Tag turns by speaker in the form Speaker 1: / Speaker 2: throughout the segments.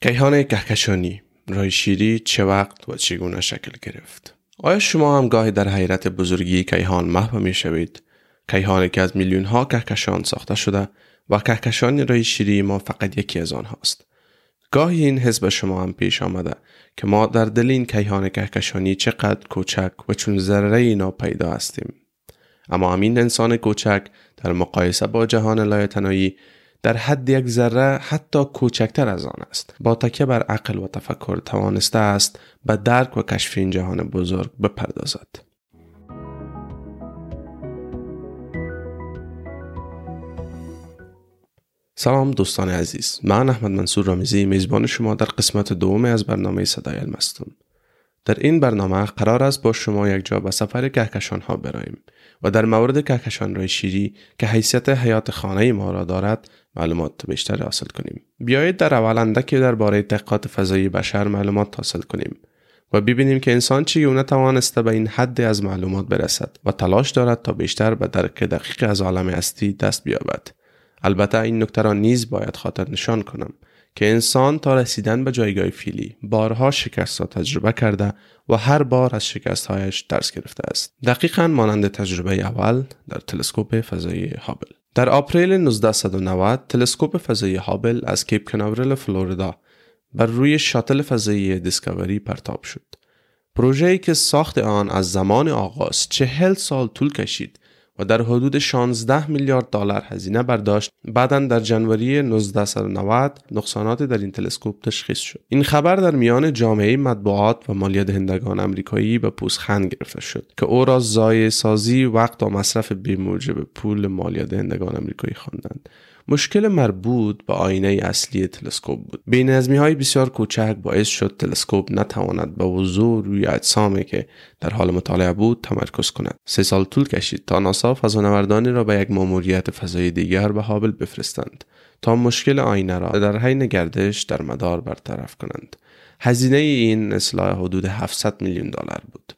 Speaker 1: کیهان کهکشانی رای شیری چه وقت و چگونه شکل گرفت؟ آیا شما هم گاهی در حیرت بزرگی کیهان محو می شوید؟ کیهانی که از میلیون ها کهکشان ساخته شده و کهکشان رای شیری ما فقط یکی از آنهاست. گاهی این حس به شما هم پیش آمده که ما در دل این کیهان کهکشانی چقدر کوچک و چون ذره ناپیدا هستیم. اما همین انسان کوچک در مقایسه با جهان لایتنایی در حد یک ذره حتی کوچکتر از آن است. با تکیه بر عقل و تفکر توانسته است به درک و کشف این جهان بزرگ بپردازد. سلام دوستان عزیز. من احمد منصور رامیزی میزبان شما در قسمت دوم از برنامه صدای المستون. در این برنامه قرار است با شما یک جا به سفر کهکشان ها براییم و در مورد کهکشان رای شیری که حیثیت حیات خانه ما را دارد معلومات بیشتر حاصل کنیم. بیایید در اول که درباره تحقیقات فضایی بشر معلومات حاصل کنیم و ببینیم که انسان چگونه توانسته به این حد از معلومات برسد و تلاش دارد تا بیشتر به درک دقیق از عالم هستی دست بیابد. البته این نکته را نیز باید خاطر نشان کنم که انسان تا رسیدن به جایگاه فیلی بارها شکست را تجربه کرده و هر بار از شکستهایش درس گرفته است. دقیقا مانند تجربه اول در تلسکوپ فضایی هابل. در آپریل 1990 تلسکوپ فضایی هابل از کیپ کناورل فلوریدا بر روی شاتل فضایی دیسکاوری پرتاب شد. پروژه‌ای که ساخت آن از زمان آغاز چهل سال طول کشید و در حدود 16 میلیارد دلار هزینه برداشت. بعدا در جنوری 1990 نقصانات در این تلسکوپ تشخیص شد. این خبر در میان جامعه مطبوعات و مالیات دهندگان امریکایی به پوزخند گرفته شد که او را ضایع‌سازی وقت و مصرف بیموجب پول مالیات دهندگان امریکایی خواندند. مشکل مربوط به آینه اصلی تلسکوپ بود. بینظمی های بسیار کوچک باعث شد تلسکوپ نتواند به وضوح روی اجسامی که در حال مطالعه بود تمرکز کند. سه سال طول کشید تا ناسا فضانوردانی را به یک ماموریت فضایی دیگر به هابل بفرستند تا مشکل آینه را در حین گردش در مدار برطرف کنند. هزینه این اصلاح حدود 700 میلیون دلار بود.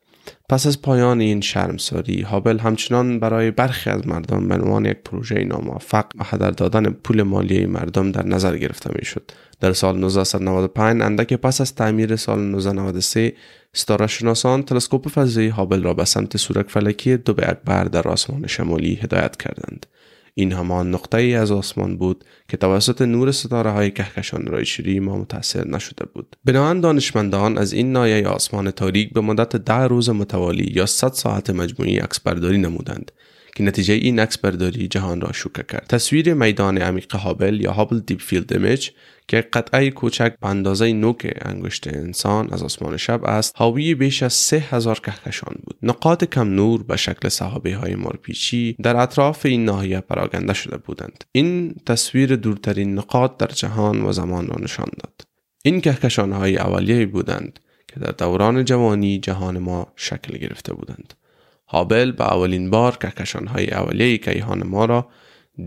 Speaker 1: پس از پایان این شرمساری هابل همچنان برای برخی از مردم به عنوان یک پروژه ناموفق و هدر دادن پول مالی مردم در نظر گرفته می‌شد. در سال 1995 اندک پس از تعمیر سال 1993 ستاره شناسان تلسکوپ فضایی هابل را به سمت صورت فلکی دب اکبر در آسمان شمالی هدایت کردند. این همان نقطه ای از آسمان بود که توسط نور ستاره های کهکشان راه شیری ما متاثر نشده بود. بنابراین دانشمندان از این ناحیه آسمان تاریک به مدت ده روز متوالی یا 100 ساعت مجموعی عکس برداری نمودند. که نتیجه این عکس برداری جهان را شوکه کرد. تصویر میدان عمیق هابل یا Hubble Deep Field Image که قطعه کوچک به اندازه نوک انگشت انسان از آسمان شب است حاوی بیش از سه هزار کهکشان بود. نقاط کم نور به شکل صحابه های مارپیچی در اطراف این ناحیه پراگنده شده بودند. این تصویر دورترین نقاط در جهان و زمان را نشان داد. این کهکشان های اولیه بودند که در دوران جوانی جهان ما شکل گرفته بودند. هابل به اولین بار کهکشان های اولیه کیهان ما را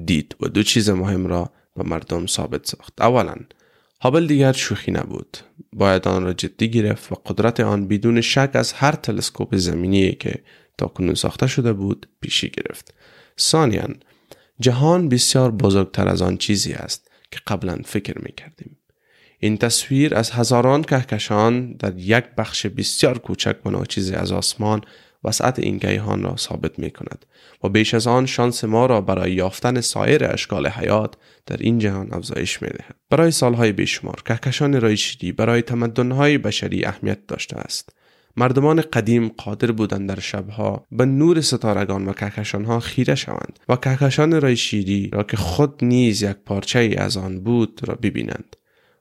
Speaker 1: دید و دو چیز مهم را به مردم ثابت ساخت. اولا هابل دیگر شوخی نبود. باید آن را جدی گرفت و قدرت آن بدون شک از هر تلسکوپ زمینی که تا کنون ساخته شده بود پیشی گرفت. ثانیا جهان بسیار بزرگتر از آن چیزی است که قبلا فکر می کردیم. این تصویر از هزاران کهکشان در یک بخش بسیار کوچک و ناچیزی از آسمان وسعت این کیهان را ثابت می کند و بیش از آن شانس ما را برای یافتن سایر اشکال حیات در این جهان افزایش می دهد. برای سالهای بیشمار کهکشان رایشیدی برای تمدنهای بشری اهمیت داشته است. مردمان قدیم قادر بودند در شبها به نور ستارگان و کهکشانها خیره شوند و کهکشان رای را که خود نیز یک پارچه از آن بود را ببینند.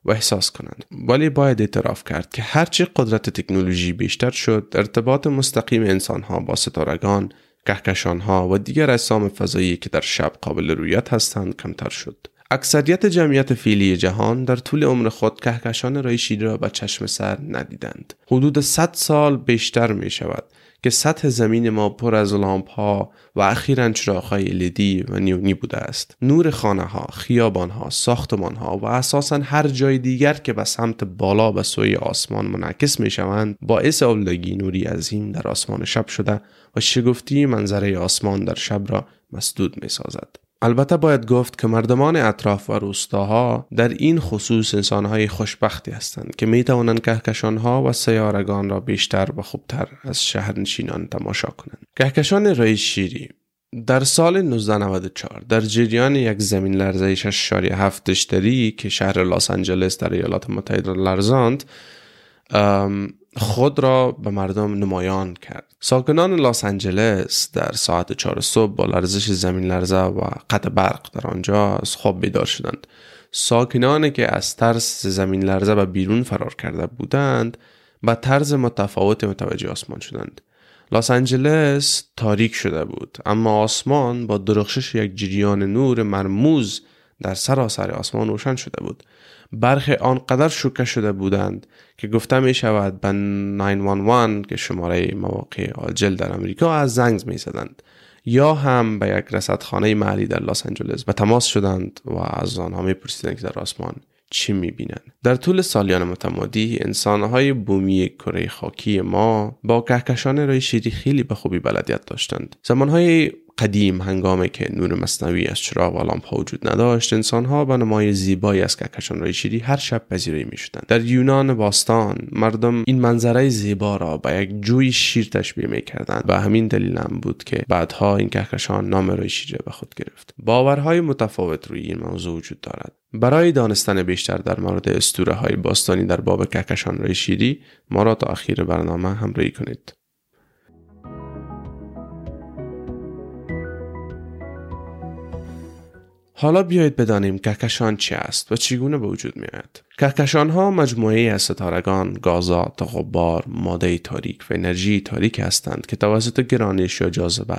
Speaker 1: و احساس کنند. ولی باید اعتراف کرد که هرچی قدرت تکنولوژی بیشتر شد ارتباط مستقیم انسانها با ستارگان کهکشانها و دیگر اجسام فضایی که در شب قابل رویت هستند کمتر شد. اکثریت جمعیت فیلی جهان در طول عمر خود کهکشان رای را به چشم سر ندیدند. حدود 100 سال بیشتر می شود که سطح زمین ما پر از لامپ ها و اخیرا چراغ های لیدی و نیونی بوده است. نور خانه ها خیابان ها ساختمان ها و اساسا هر جای دیگر که به سمت بالا به سوی آسمان منعکس می شوند باعث اولگی نوری عظیم در آسمان شب شده و شگفتی منظره آسمان در شب را مسدود می سازد البته باید گفت که مردمان اطراف و روستاها در این خصوص انسانهای خوشبختی هستند که می توانند کهکشانها و سیارگان را بیشتر و خوبتر از شهرنشینان تماشا کنند. کهکشان رای شیری در سال 1994 در جریان یک زمین لرزه 6.7 دشتری که شهر لس آنجلس در ایالات متحده لرزاند خود را به مردم نمایان کرد. ساکنان لس آنجلس در ساعت 4 صبح با لرزش زمین لرزه و قطع برق در آنجا از خواب بیدار شدند. ساکنانی که از ترس زمین لرزه به بیرون فرار کرده بودند به طرز متفاوت متوجه آسمان شدند. لس آنجلس تاریک شده بود اما آسمان با درخشش یک جریان نور مرموز در سراسر آسمان روشن شده بود. برخی آنقدر شوکه شده بودند که گفته می شود به 911 که شماره مواقع آجل در امریکا از زنگ می زدند یا هم به یک رصدخانه محلی در لس آنجلس به تماس شدند و از آنها می پرسیدند که در آسمان چی می‌بینند. در طول سالیان متمادی انسانهای بومی کره خاکی ما با کهکشان رای شیری خیلی به خوبی بلدیت داشتند. زمانهای قدیم هنگامی که نور مصنوعی از چراغ و لامپ وجود نداشت انسانها به نمای زیبایی از کهکشان رای شیری هر شب پذیرایی می‌شدند. در یونان باستان مردم این منظره زیبا را به یک جوی شیر تشبیه می‌کردند و همین دلیل هم بود که بعدها این کهکشان نام رای شیری به خود گرفت. باورهای متفاوت روی این موضوع وجود دارد. برای دانستن بیشتر در مورد استوره های باستانی در باب کهکشان رای شیری ما را تا اخیر برنامه همراهی کنید. حالا بیایید بدانیم کهکشان چی است و چگونه به وجود می آید. کهکشان ها مجموعه از ستارگان، گازات، غبار، ماده تاریک و انرژی تاریک هستند که توسط گرانش یا جاذبه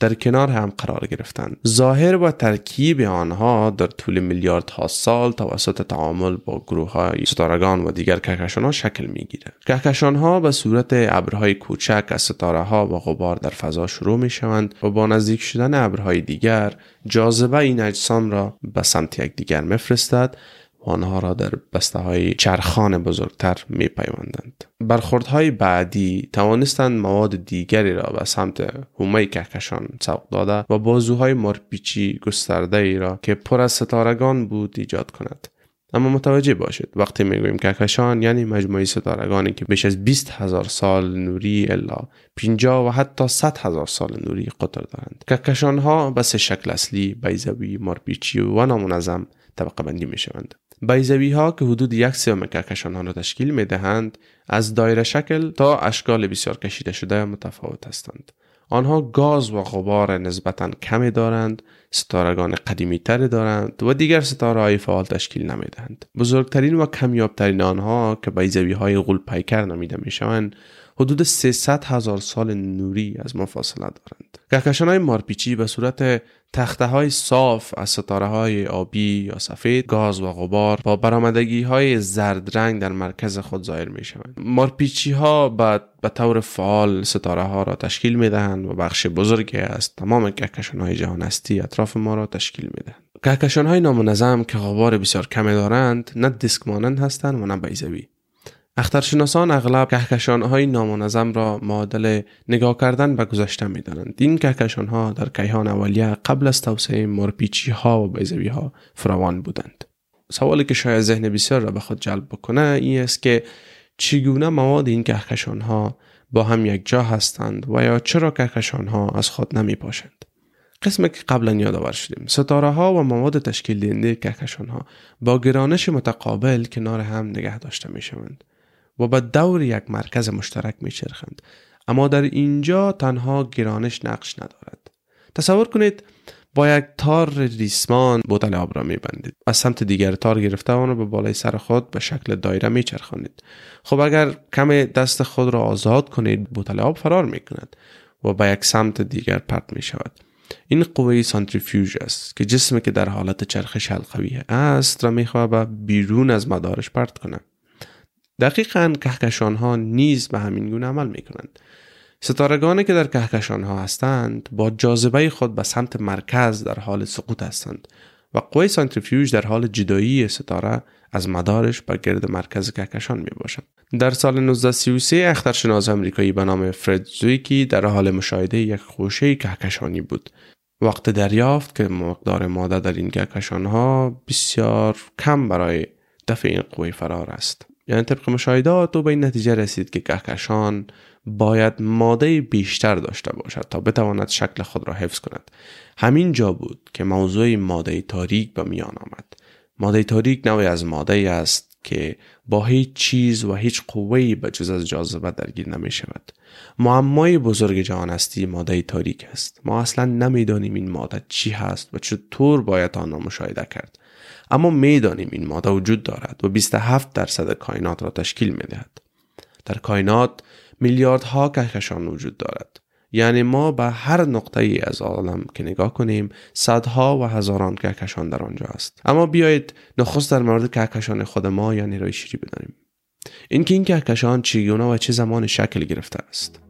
Speaker 1: در کنار هم قرار گرفتند. ظاهر و ترکیب آنها در طول میلیاردها سال توسط تعامل با گروه های ستارگان و دیگر کهکشان ها شکل می گیرند. کهکشان ها به صورت ابرهای کوچک از ستاره ها و غبار در فضا شروع می شوند و با نزدیک شدن ابرهای دیگر جاذبه این اجسام را به سمت یکدیگر میفرستد آنها را در بسته های چرخان بزرگتر می پیوندند. برخوردهای بعدی توانستند مواد دیگری را به سمت هومه کهکشان سوق داده و بازوهای مرپیچی گسترده ای را که پر از ستارگان بود ایجاد کند. اما متوجه باشید وقتی می‌گوییم کهکشان یعنی مجموعه ستارگانی که بیش از 20 هزار سال نوری الا 50 و حتی 100 هزار سال نوری قطر دارند کهکشان ها به سه شکل اصلی بیزوی مارپیچی و نامنظم طبقه بندی می شوند بیزوی ها که حدود یک سوم کهکشان ها را تشکیل می دهند از دایره شکل تا اشکال بسیار کشیده شده متفاوت هستند آنها گاز و غبار نسبتا کمی دارند ستارگان قدیمی تری دارند و دیگر ستاره های فعال تشکیل نمی دهند. بزرگترین و کمیابترین آنها که بیزوی های غول پیکر نمیده می شوند حدود 300 هزار سال نوری از ما فاصله دارند. کهکشان های مارپیچی به صورت تخته های صاف از ستاره های آبی یا سفید گاز و غبار با برامدگی های زرد رنگ در مرکز خود ظاهر می شوند مارپیچی ها به طور فعال ستاره ها را تشکیل می دهند و بخش بزرگی از تمام کهکشان های جهان هستی اطراف ما را تشکیل می دهند کهکشان های نامنظم که غبار بسیار کمی دارند نه دیسک مانند هستند و نه بیزوی اخترشناسان اغلب کهکشان های نامنظم را معادل نگاه کردن به گذشته می دانند. این کهکشان ها در کیهان اولیه قبل از توسعه مرپیچی ها و بیزوی ها فراوان بودند. سوالی که شاید ذهن بسیار را به خود جلب بکنه این است که چگونه مواد این کهکشان ها با هم یک جا هستند و یا چرا کهکشان ها از خود نمی پاشند. قسمی که قبلا یادآور شدیم ستاره ها و مواد تشکیل دهنده کهکشان ها با گرانش متقابل کنار هم نگه داشته می شوند. و به دور یک مرکز مشترک میچرخند. اما در اینجا تنها گرانش نقش ندارد. تصور کنید با یک تار ریسمان بوتل آب را میبندید از سمت دیگر تار گرفته آن را به بالای سر خود به شکل دایره میچرخانید. خب اگر کم دست خود را آزاد کنید بوتل آب فرار می‌کند و به یک سمت دیگر پرت می شود این قوه سانتریفیوژ است که جسمی که در حالت چرخش حلقوی است را می‌خواهد به بیرون از مدارش پرت کند. دقیقا کهکشان ها نیز به همین گونه عمل می کنند. ستارگانی که در کهکشان ها هستند با جاذبه خود به سمت مرکز در حال سقوط هستند و قوه سانتریفیوژ در حال جدایی ستاره از مدارش بر گرد مرکز کهکشان می باشد. در سال 1933 اخترشناس امریکایی به نام فرد زویکی در حال مشاهده یک خوشه کهکشانی بود وقت دریافت که مقدار ماده در این کهکشان ها بسیار کم برای دفع این قوه فرار است یعنی طبق مشاهدات او به این نتیجه رسید که کهکشان باید ماده بیشتر داشته باشد تا بتواند شکل خود را حفظ کند. همین جا بود که موضوع ماده تاریک به میان آمد. ماده تاریک نوعی از ماده است که با هیچ چیز و هیچ قوهی به جز از جاذبه درگیر نمی شود معمای بزرگ جهان هستی ماده تاریک است. ما اصلا نمی‌دانیم این ماده چی هست و چطور باید آن را مشاهده کرد. اما می‌دانیم این ماده وجود دارد و 27 درصد کائنات را تشکیل می دهد. در کائنات میلیاردها کهکشان وجود دارد. یعنی ما به هر نقطه ای از عالم که نگاه کنیم صدها و هزاران کهکشان در آنجا است. اما بیایید نخست در مورد کهکشان خود ما یعنی رای شیری بدانیم. اینکه این کهکشان چگونه و چه زمان شکل گرفته است.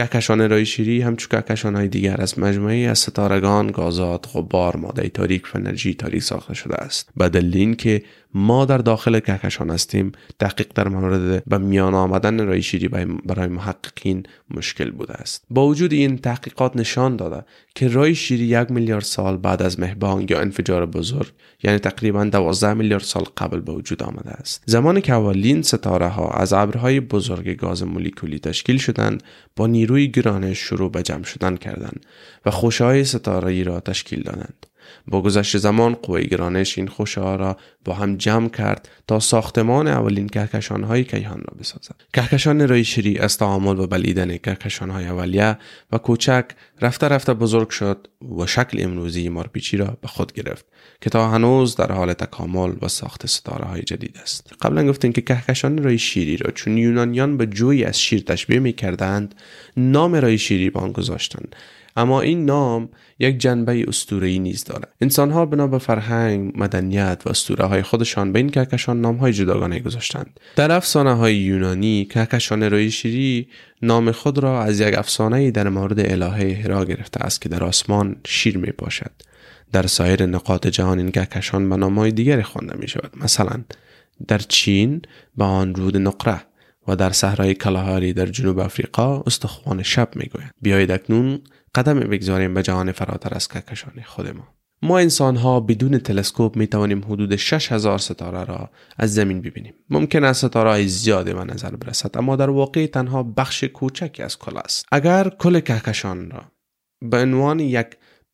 Speaker 1: کهکشان رای شیری همچون کهکشان های دیگر از مجموعی از ستارگان، گازات، غبار، ماده تاریک و انرژی تاریک ساخته شده است. به دلیل اینکه ما در داخل کهکشان هستیم. دقیق در مورد به میان آمدن رای شیری برای محققین مشکل بوده است. با وجود این تحقیقات نشان داده که رای شیری یک میلیارد سال بعد از مهبانگ یا انفجار بزرگ یعنی تقریبا 12 میلیارد سال قبل به وجود آمده است. زمانی که اولین ستاره ها از ابرهای بزرگ گاز مولکولی تشکیل شدند با نیروی گرانش شروع به جمع شدن کردند و خوشهای ستاره را تشکیل دادند. با گذشت زمان قوه گرانش این خوشه ها را با هم جمع کرد تا ساختمان اولین کهکشان های کیهان را بسازد. کهکشان رایشری از تعامل و بلیدن کهکشان های اولیه و کوچک رفته رفته بزرگ شد و شکل امروزی مارپیچی را به خود گرفت که تا هنوز در حال تکامل و ساخت ستاره های جدید است. قبلا گفتیم که کهکشان رای شیری را چون یونانیان به جوی از شیر تشبیه می کردند نام رای شیری به آن گذاشتند. اما این نام یک جنبه اسطوره‌ای نیز دارد. انسانها بنا به فرهنگ مدنیت و اسطوره های خودشان به این کهکشان نام های جداگانه گذاشتند. در افسانه های یونانی کهکشان روی شیری نام خود را از یک افسانه در مورد الهه هرا گرفته است که در آسمان شیر می باشد در سایر نقاط جهان این کهکشان به های دیگری خوانده می شود مثلا در چین به آن رود نقره و در صحرای کلاهاری در جنوب افریقا استخوان شب می‌گویند بیایید اکنون قدم بگذاریم به جهان فراتر از کهکشان خود ما ما انسان ها بدون تلسکوپ می توانیم حدود 6000 ستاره را از زمین ببینیم. ممکن است ستاره های زیادی به نظر برسد اما در واقع تنها بخش کوچکی از کل است. اگر کل کهکشان را به عنوان یک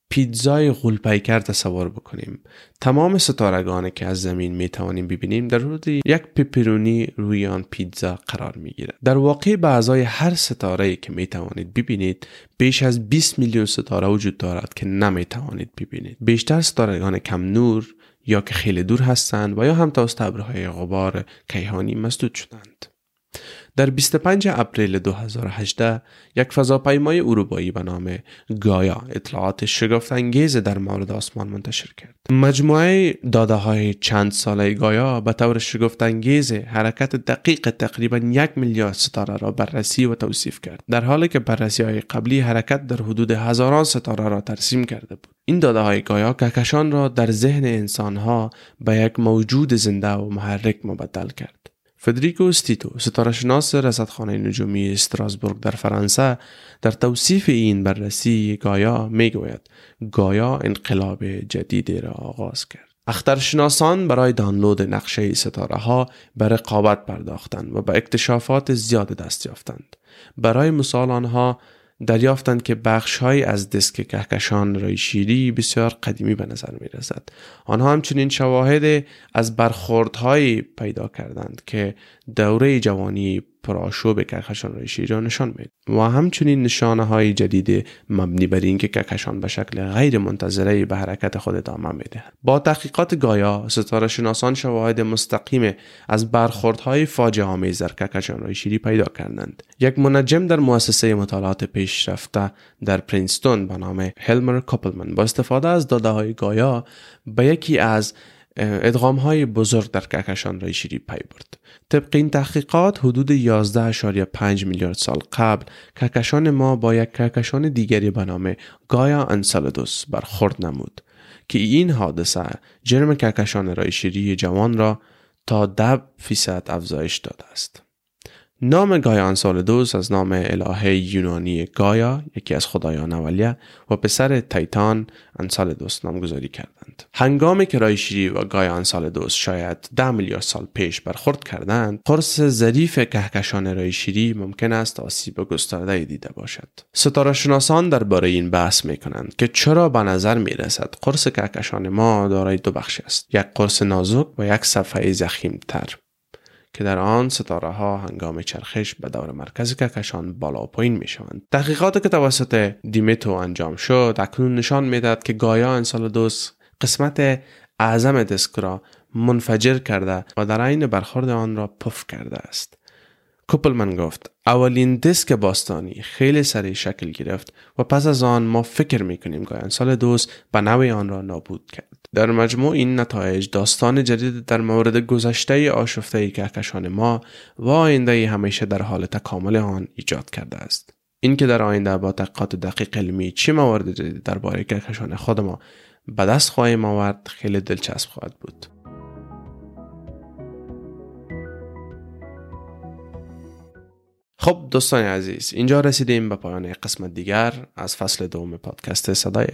Speaker 1: پیتزای غولپیکر تصور بکنیم. تمام ستارگانی که از زمین می توانیم ببینیم در حدود یک پپرونی روی آن پیتزا قرار می گیرد در واقع به اعضای هر ستاره که می توانید ببینید بیش از 20 میلیون ستاره وجود دارد که نمی توانید ببینید. بیشتر ستارگان کم نور یا که خیلی دور هستند و یا هم توسط ابرهای غبار کیهانی مسدود شدند. در 25 اپریل 2018 یک فضاپیمای اروپایی به نام گایا اطلاعات شگفت انگیز در مورد آسمان منتشر کرد. مجموعه داده های چند ساله گایا به طور شگفت انگیز حرکت دقیق تقریبا یک میلیارد ستاره را بررسی و توصیف کرد. در حالی که بررسی های قبلی حرکت در حدود هزاران ستاره را ترسیم کرده بود. این داده های گایا کهکشان را در ذهن انسان ها به یک موجود زنده و محرک مبدل کرد. فدریکو استیتو ستارهشناس رصدخانه نجومی استراسبورگ در فرانسه در توصیف این بررسی گایا می‌گوید گایا انقلاب جدیدی را آغاز کرد اخترشناسان برای دانلود نقشه ستاره ها به رقابت پرداختند و به اکتشافات زیاد دست یافتند برای مثال آنها دریافتند که بخشهایی از دسک کهکشان رای شیری بسیار قدیمی به نظر می رسد. آنها همچنین شواهد از برخوردهایی پیدا کردند که دوره جوانی پرآشوب کهکشان را نشان میده و همچنین نشانه های جدید مبنی بر اینکه کهکشان به شکل غیر منتظره به حرکت خود ادامه میده با تحقیقات گایا ستاره شناسان شواهد مستقیم از برخوردهای فاجعه آمیز در کهکشان رای پیدا کردند. یک منجم در مؤسسه مطالعات پیشرفته در پرینستون به نام هلمر کاپلمن با استفاده از داده های گایا به یکی از ادغام های بزرگ در کهکشان رای شیری پی برد. طبق این تحقیقات حدود 11.5 میلیارد سال قبل کهکشان ما با یک کهکشان دیگری به نام گایا انسالدوس برخورد نمود که این حادثه جرم کهکشان رای شیری جوان را تا 10 فیصد افزایش داده است. نام گایا انسالدوس از نام الهه یونانی گایا یکی از خدایان اولیه و پسر تایتان انسالدوس نامگذاری کردند هنگامی که رایشیری و گایا انسالدوس شاید ده میلیارد سال پیش برخورد کردند قرص ظریف کهکشان رایشیری ممکن است آسیب گسترده دیده باشد ستاره شناسان درباره این بحث می کنند که چرا به نظر می رسد قرص کهکشان ما دارای دو بخش است یک قرص نازک و یک صفحه زخیم تر که در آن ستاره ها هنگام چرخش به دور مرکز کهکشان بالا و پایین می شوند. تحقیقاتی که توسط دیمیتو انجام شد اکنون نشان می‌داد که گایا انسالدوس قسمت اعظم دسک را منفجر کرده و در عین برخورد آن را پف کرده است. کوپلمن گفت اولین دیسک باستانی خیلی سریع شکل گرفت و پس از آن ما فکر می‌کنیم گایا سال دوست به نوع آن را نابود کرد در مجموع این نتایج داستان جدید در مورد گذشته آشفته کهکشان ما و آینده همیشه در حال تکامل آن ایجاد کرده است اینکه در آینده با تحقیقات دقیق علمی چه موارد جدید درباره کهکشان خود ما به دست خواهیم آورد. خیلی دلچسب خواهد بود. خب دوستان عزیز اینجا رسیدیم به پایان قسمت دیگر از فصل دوم پادکست صدای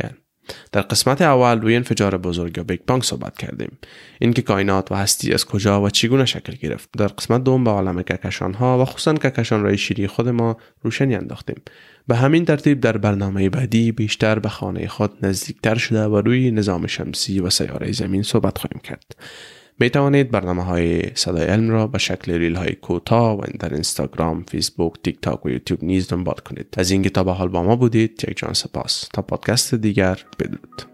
Speaker 1: در قسمت اول روی انفجار بزرگ یا بیگ بانگ صحبت کردیم. اینکه کائنات و هستی از کجا و چگونه شکل گرفت. در قسمت دوم به عالم کهکشان ها و خصوصا کهکشان رای شیری خود ما روشنی انداختیم. به همین ترتیب در برنامه بعدی بیشتر به خانه خود نزدیکتر شده و روی نظام شمسی و سیاره زمین صحبت خواهیم کرد. می توانید برنامه های صدای علم را به شکل ریل های کوتاه و در اینستاگرام، فیسبوک، تیک تاک و یوتیوب نیز دنبال کنید. از اینکه تا به حال با ما بودید یک جان سپاس. تا پادکست دیگر بدرود.